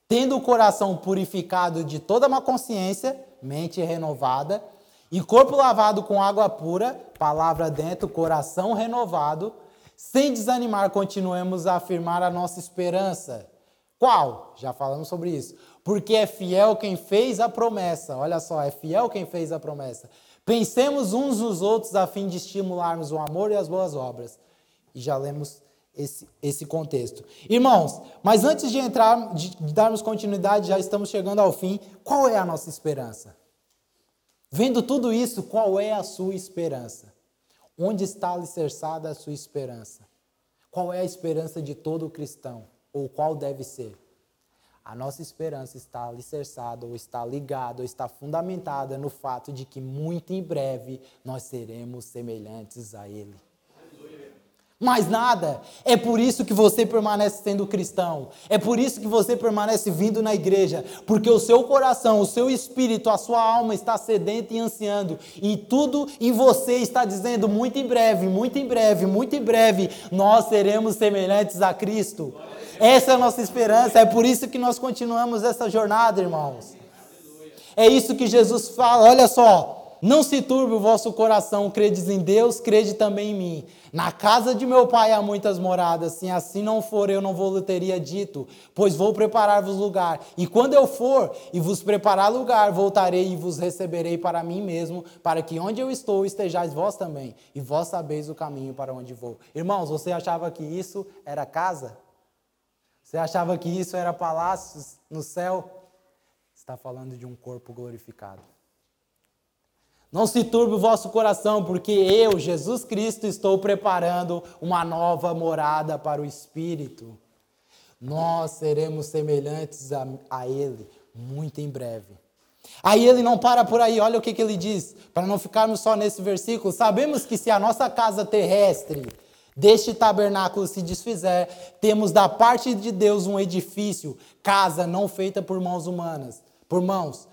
Tendo o coração purificado de toda má consciência, mente renovada, e corpo lavado com água pura, palavra dentro, coração renovado, sem desanimar, continuemos a afirmar a nossa esperança. Qual? Já falamos sobre isso. porque é fiel quem fez a promessa. Olha só, é fiel quem fez a promessa. Pensemos uns nos outros a fim de estimularmos o amor e as boas obras. E já lemos esse, esse contexto. Irmãos, mas antes de entrar, de, de darmos continuidade, já estamos chegando ao fim. Qual é a nossa esperança? Vendo tudo isso, qual é a sua esperança? Onde está alicerçada a sua esperança? Qual é a esperança de todo cristão? Ou qual deve ser? A nossa esperança está alicerçada, ou está ligada, ou está fundamentada no fato de que muito em breve nós seremos semelhantes a Ele. Mais nada. É por isso que você permanece sendo cristão. É por isso que você permanece vindo na igreja. Porque o seu coração, o seu espírito, a sua alma está sedenta e ansiando. E tudo em você está dizendo: muito em breve, muito em breve, muito em breve, nós seremos semelhantes a Cristo. Essa é a nossa esperança, é por isso que nós continuamos essa jornada, irmãos. É isso que Jesus fala, olha só. Não se turbe o vosso coração, credes em Deus, crede também em mim. Na casa de meu pai há muitas moradas, se assim não for, eu não vou teria dito, pois vou preparar-vos lugar. E quando eu for e vos preparar lugar, voltarei e vos receberei para mim mesmo, para que onde eu estou estejais vós também, e vós sabeis o caminho para onde vou. Irmãos, você achava que isso era casa? Você achava que isso era palácios no céu? Está falando de um corpo glorificado. Não se turbe o vosso coração, porque eu, Jesus Cristo, estou preparando uma nova morada para o Espírito. Nós seremos semelhantes a, a Ele muito em breve. Aí ele não para por aí, olha o que, que ele diz, para não ficarmos só nesse versículo. Sabemos que se a nossa casa terrestre deste tabernáculo se desfizer, temos da parte de Deus um edifício, casa não feita por mãos humanas, por mãos.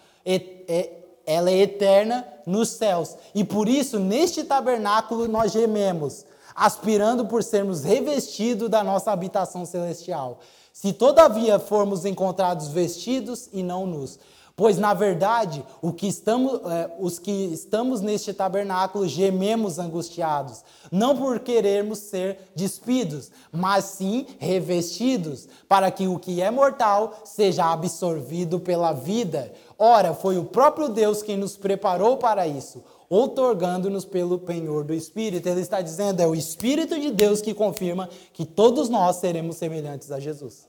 Ela é eterna nos céus. E por isso, neste tabernáculo, nós gememos, aspirando por sermos revestidos da nossa habitação celestial. Se todavia formos encontrados vestidos e não nus, Pois, na verdade, que estamos, é, os que estamos neste tabernáculo gememos angustiados, não por querermos ser despidos, mas sim revestidos, para que o que é mortal seja absorvido pela vida. Ora, foi o próprio Deus quem nos preparou para isso, outorgando-nos pelo penhor do Espírito. Ele está dizendo, é o Espírito de Deus que confirma que todos nós seremos semelhantes a Jesus.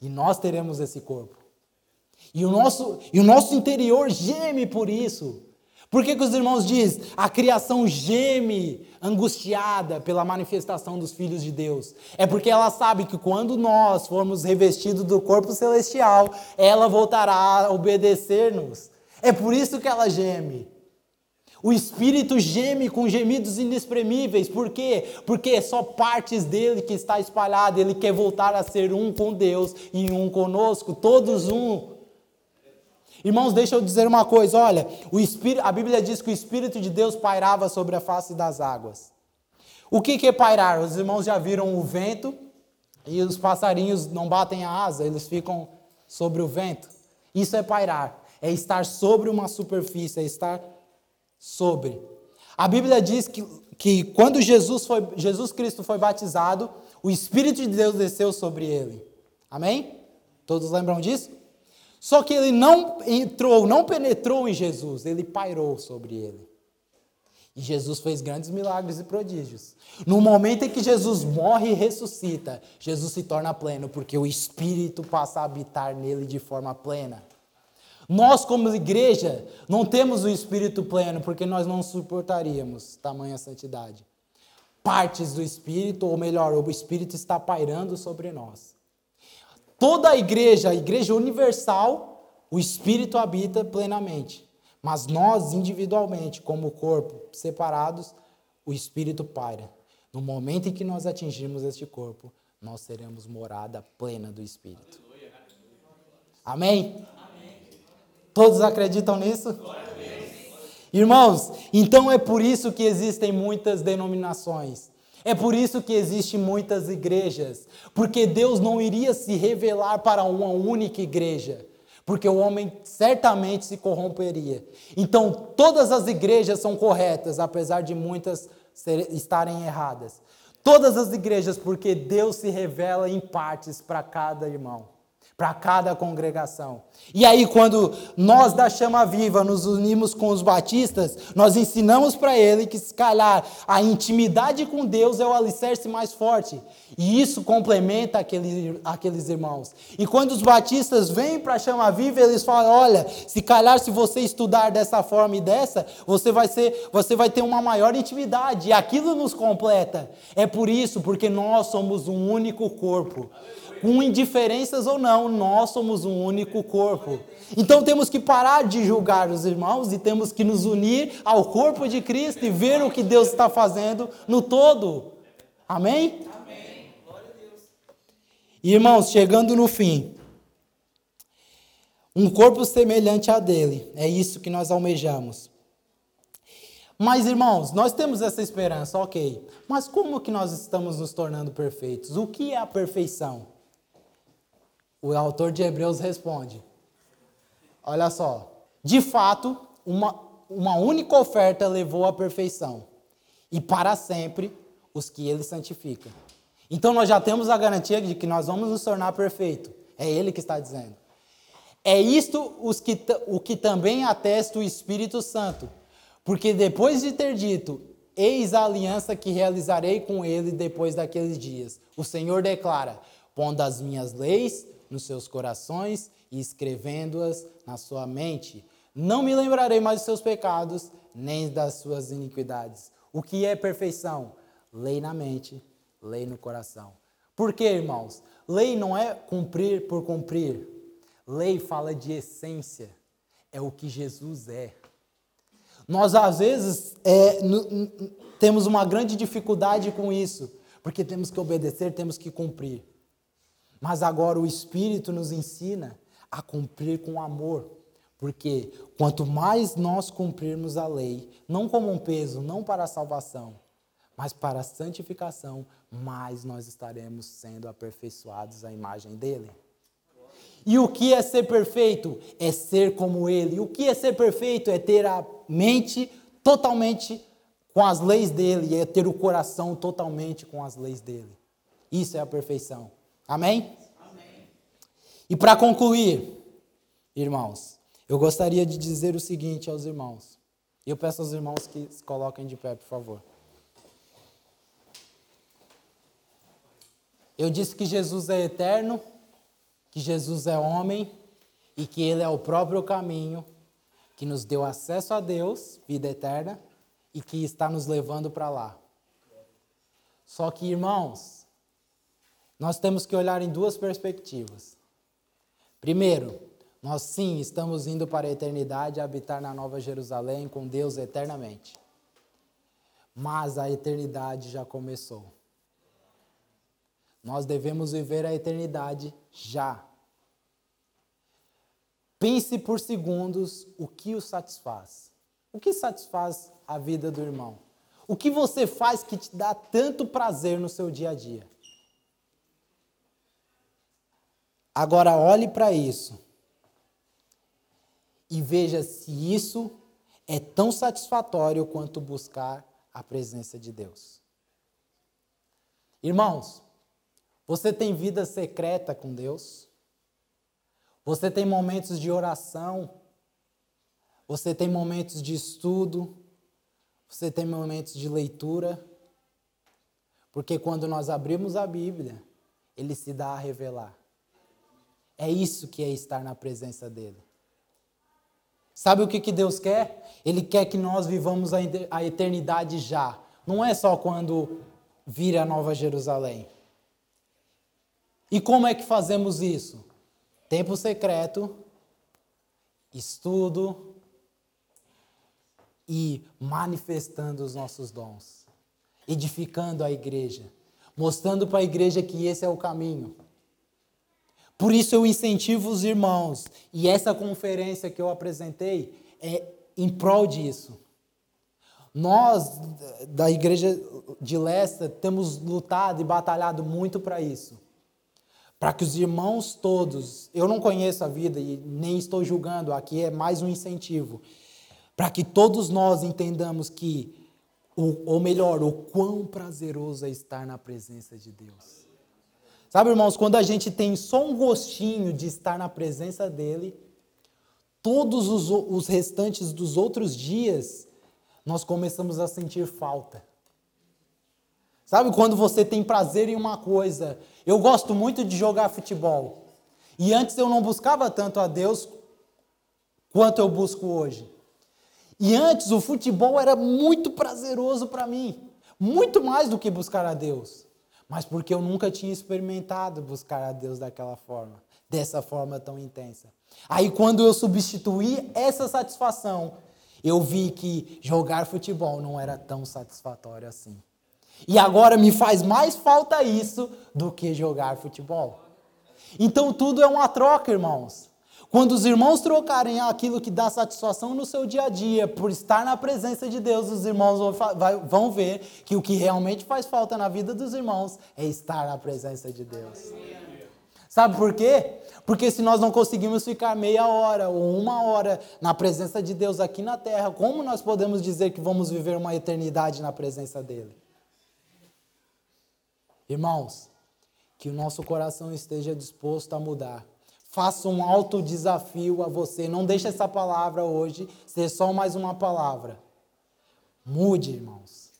E nós teremos esse corpo. E o nosso, e o nosso interior geme por isso. Por que, que os irmãos dizem? A criação geme angustiada pela manifestação dos filhos de Deus. É porque ela sabe que quando nós formos revestidos do corpo celestial, ela voltará a obedecer-nos. É por isso que ela geme. O espírito geme com gemidos inexprimíveis. Por quê? Porque é só partes dele que está espalhada. Ele quer voltar a ser um com Deus e um conosco, todos um. Irmãos, deixa eu dizer uma coisa, olha, o Espírito, a Bíblia diz que o Espírito de Deus pairava sobre a face das águas. O que, que é pairar? Os irmãos já viram o vento e os passarinhos não batem a asa, eles ficam sobre o vento. Isso é pairar, é estar sobre uma superfície, é estar sobre. A Bíblia diz que, que quando Jesus, foi, Jesus Cristo foi batizado, o Espírito de Deus desceu sobre ele. Amém? Todos lembram disso? Só que ele não entrou, não penetrou em Jesus, ele pairou sobre ele. E Jesus fez grandes milagres e prodígios. No momento em que Jesus morre e ressuscita, Jesus se torna pleno, porque o Espírito passa a habitar nele de forma plena. Nós, como igreja, não temos o Espírito pleno, porque nós não suportaríamos tamanha santidade. Partes do Espírito, ou melhor, o Espírito está pairando sobre nós. Toda a igreja, a igreja universal, o Espírito habita plenamente. Mas nós, individualmente, como corpo, separados, o Espírito paira. No momento em que nós atingirmos este corpo, nós seremos morada plena do Espírito. Amém? Todos acreditam nisso? Irmãos, então é por isso que existem muitas denominações. É por isso que existem muitas igrejas, porque Deus não iria se revelar para uma única igreja, porque o homem certamente se corromperia. Então, todas as igrejas são corretas, apesar de muitas estarem erradas. Todas as igrejas, porque Deus se revela em partes para cada irmão, para cada congregação. E aí, quando nós da Chama Viva nos unimos com os batistas, nós ensinamos para ele que, se calhar, a intimidade com Deus é o alicerce mais forte. E isso complementa aquele, aqueles irmãos. E quando os batistas vêm para a Chama Viva, eles falam: olha, se calhar, se você estudar dessa forma e dessa, você vai, ser, você vai ter uma maior intimidade. E aquilo nos completa. É por isso, porque nós somos um único corpo com indiferenças ou não, nós somos um único corpo. Então temos que parar de julgar os irmãos e temos que nos unir ao corpo de Cristo e ver o que Deus está fazendo no todo. Amém? Amém. Glória a Deus. Irmãos, chegando no fim. Um corpo semelhante a dele. É isso que nós almejamos. Mas, irmãos, nós temos essa esperança, ok. Mas como que nós estamos nos tornando perfeitos? O que é a perfeição? O autor de Hebreus responde: Olha só, de fato, uma, uma única oferta levou à perfeição, e para sempre os que ele santifica. Então nós já temos a garantia de que nós vamos nos tornar perfeitos. É ele que está dizendo. É isto os que, o que também atesta o Espírito Santo. Porque depois de ter dito, eis a aliança que realizarei com ele depois daqueles dias, o Senhor declara: pondo as minhas leis nos seus corações e escrevendo-as na sua mente. Não me lembrarei mais dos seus pecados, nem das suas iniquidades. O que é perfeição? Lei na mente, lei no coração. Por quê, irmãos? Lei não é cumprir por cumprir. Lei fala de essência. É o que Jesus é. Nós, às vezes, é, temos uma grande dificuldade com isso, porque temos que obedecer, temos que cumprir. Mas agora o Espírito nos ensina a cumprir com amor. Porque quanto mais nós cumprirmos a lei, não como um peso, não para a salvação, mas para a santificação, mais nós estaremos sendo aperfeiçoados à imagem dele. E o que é ser perfeito? É ser como ele. O que é ser perfeito? É ter a mente totalmente com as leis dele, é ter o coração totalmente com as leis dele. Isso é a perfeição. Amém? Amém. E para concluir, irmãos, eu gostaria de dizer o seguinte aos irmãos. Eu peço aos irmãos que se coloquem de pé, por favor. Eu disse que Jesus é eterno, que Jesus é homem e que ele é o próprio caminho que nos deu acesso a Deus, vida eterna, e que está nos levando para lá. Só que, irmãos, nós temos que olhar em duas perspectivas. Primeiro, nós sim estamos indo para a eternidade, habitar na Nova Jerusalém com Deus eternamente. Mas a eternidade já começou. Nós devemos viver a eternidade já. Pense por segundos o que o satisfaz. O que satisfaz a vida do irmão? O que você faz que te dá tanto prazer no seu dia a dia? Agora olhe para isso e veja se isso é tão satisfatório quanto buscar a presença de Deus. Irmãos, você tem vida secreta com Deus? Você tem momentos de oração? Você tem momentos de estudo? Você tem momentos de leitura? Porque quando nós abrimos a Bíblia, ele se dá a revelar. É isso que é estar na presença dele. Sabe o que, que Deus quer? Ele quer que nós vivamos a eternidade já. Não é só quando vir a Nova Jerusalém. E como é que fazemos isso? Tempo secreto, estudo e manifestando os nossos dons, edificando a igreja, mostrando para a igreja que esse é o caminho. Por isso eu incentivo os irmãos, e essa conferência que eu apresentei é em prol disso. Nós, da igreja de Leicester, temos lutado e batalhado muito para isso. Para que os irmãos todos, eu não conheço a vida e nem estou julgando, aqui é mais um incentivo. Para que todos nós entendamos que, ou melhor, o quão prazeroso é estar na presença de Deus Sabe, irmãos, quando a gente tem só um gostinho de estar na presença dele, todos os, os restantes dos outros dias, nós começamos a sentir falta. Sabe quando você tem prazer em uma coisa? Eu gosto muito de jogar futebol. E antes eu não buscava tanto a Deus quanto eu busco hoje. E antes o futebol era muito prazeroso para mim, muito mais do que buscar a Deus mas porque eu nunca tinha experimentado buscar a Deus daquela forma, dessa forma tão intensa. Aí quando eu substituí essa satisfação, eu vi que jogar futebol não era tão satisfatório assim. E agora me faz mais falta isso do que jogar futebol. Então tudo é uma troca, irmãos. Quando os irmãos trocarem aquilo que dá satisfação no seu dia a dia por estar na presença de Deus, os irmãos vão ver que o que realmente faz falta na vida dos irmãos é estar na presença de Deus. Sabe por quê? Porque se nós não conseguimos ficar meia hora ou uma hora na presença de Deus aqui na terra, como nós podemos dizer que vamos viver uma eternidade na presença dele? Irmãos, que o nosso coração esteja disposto a mudar Faça um alto desafio a você. Não deixe essa palavra hoje ser só mais uma palavra. Mude, irmãos.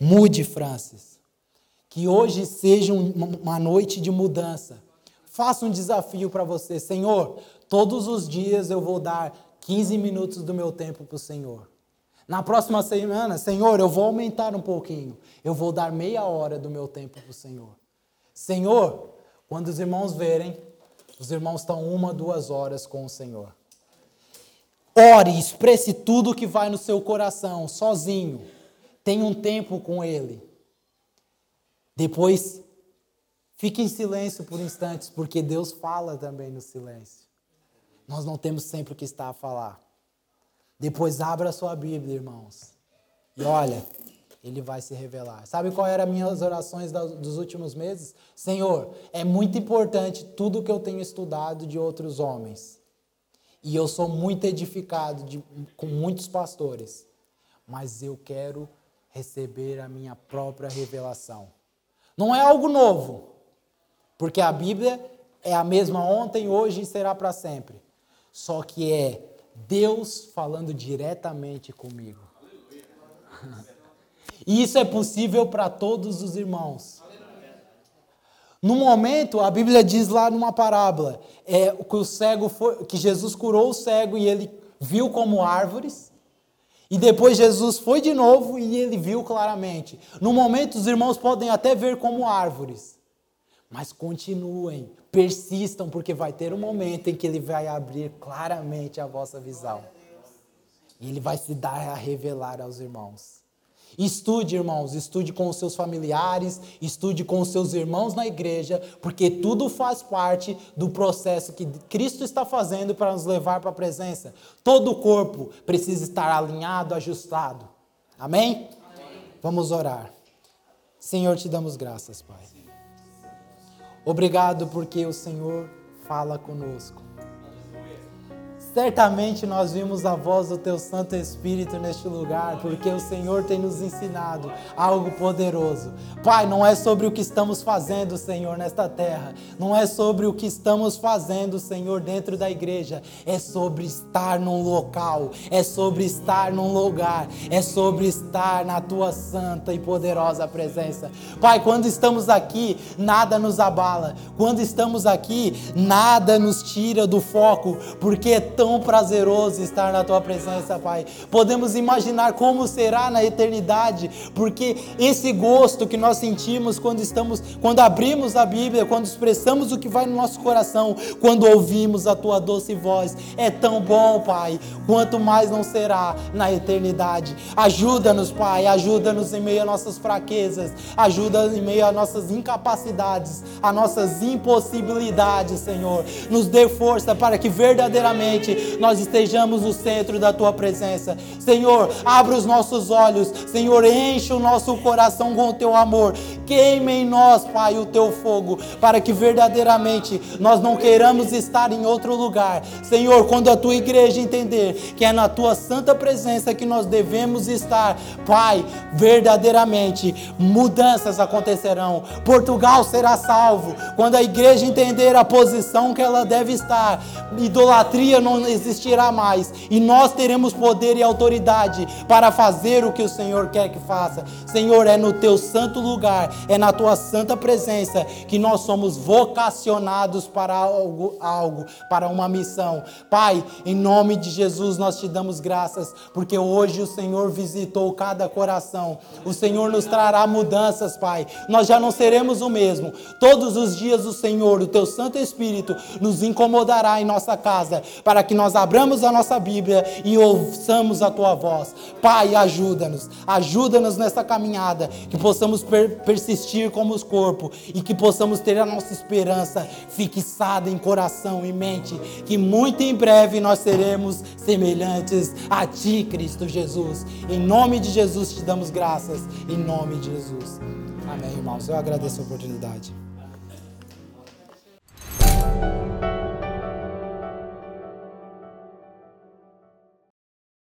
Mude, Francis. Que hoje seja uma noite de mudança. Faça um desafio para você. Senhor, todos os dias eu vou dar 15 minutos do meu tempo para o Senhor. Na próxima semana, Senhor, eu vou aumentar um pouquinho. Eu vou dar meia hora do meu tempo para o Senhor. Senhor, quando os irmãos verem, os irmãos estão uma, duas horas com o Senhor. Ore, expresse tudo que vai no seu coração, sozinho. Tenha um tempo com Ele. Depois, fique em silêncio por instantes, porque Deus fala também no silêncio. Nós não temos sempre o que estar a falar. Depois, abra a sua Bíblia, irmãos. E olha, ele vai se revelar. Sabe qual eram as minhas orações dos últimos meses? Senhor, é muito importante tudo que eu tenho estudado de outros homens. E eu sou muito edificado de, com muitos pastores. Mas eu quero receber a minha própria revelação. Não é algo novo, porque a Bíblia é a mesma ontem, hoje e será para sempre. Só que é Deus falando diretamente comigo. E isso é possível para todos os irmãos. No momento, a Bíblia diz lá numa parábola, é, que o cego foi, que Jesus curou o cego e ele viu como árvores. E depois Jesus foi de novo e ele viu claramente. No momento, os irmãos podem até ver como árvores. Mas continuem, persistam, porque vai ter um momento em que ele vai abrir claramente a vossa visão. E ele vai se dar a revelar aos irmãos. Estude, irmãos, estude com os seus familiares, estude com os seus irmãos na igreja, porque tudo faz parte do processo que Cristo está fazendo para nos levar para a presença. Todo o corpo precisa estar alinhado, ajustado. Amém? Amém? Vamos orar. Senhor, te damos graças, Pai. Obrigado porque o Senhor fala conosco. Certamente nós vimos a voz do Teu Santo Espírito neste lugar, porque o Senhor tem nos ensinado algo poderoso. Pai, não é sobre o que estamos fazendo, Senhor, nesta terra, não é sobre o que estamos fazendo, Senhor, dentro da igreja, é sobre estar num local, é sobre estar num lugar, é sobre estar na Tua santa e poderosa presença. Pai, quando estamos aqui, nada nos abala, quando estamos aqui, nada nos tira do foco, porque é tão tão prazeroso estar na tua presença, Pai. Podemos imaginar como será na eternidade, porque esse gosto que nós sentimos quando estamos, quando abrimos a Bíblia, quando expressamos o que vai no nosso coração, quando ouvimos a tua doce voz, é tão bom, Pai. Quanto mais não será na eternidade. Ajuda-nos, Pai, ajuda-nos em meio a nossas fraquezas, ajuda em meio a nossas incapacidades, a nossas impossibilidades, Senhor. Nos dê força para que verdadeiramente nós estejamos no centro da tua presença. Senhor, abra os nossos olhos, Senhor, enche o nosso coração com o teu amor. Queime em nós, Pai, o teu fogo, para que verdadeiramente nós não queiramos estar em outro lugar. Senhor, quando a tua igreja entender que é na tua santa presença que nós devemos estar, Pai, verdadeiramente mudanças acontecerão. Portugal será salvo. Quando a igreja entender a posição que ela deve estar, idolatria não existirá mais e nós teremos poder e autoridade para fazer o que o Senhor quer que faça. Senhor, é no teu santo lugar, é na tua santa presença que nós somos vocacionados para algo, algo, para uma missão. Pai, em nome de Jesus nós te damos graças, porque hoje o Senhor visitou cada coração. O Senhor nos trará mudanças, Pai. Nós já não seremos o mesmo. Todos os dias o Senhor, o teu Santo Espírito, nos incomodará em nossa casa, para que nós abramos a nossa Bíblia e ouçamos a tua voz. Pai, ajuda-nos, ajuda-nos nessa caminhada, que possamos per como os corpos e que possamos ter a nossa esperança fixada em coração e mente, que muito em breve nós seremos semelhantes a Ti, Cristo Jesus. Em nome de Jesus te damos graças, em nome de Jesus. Amém, irmãos. Eu agradeço a oportunidade.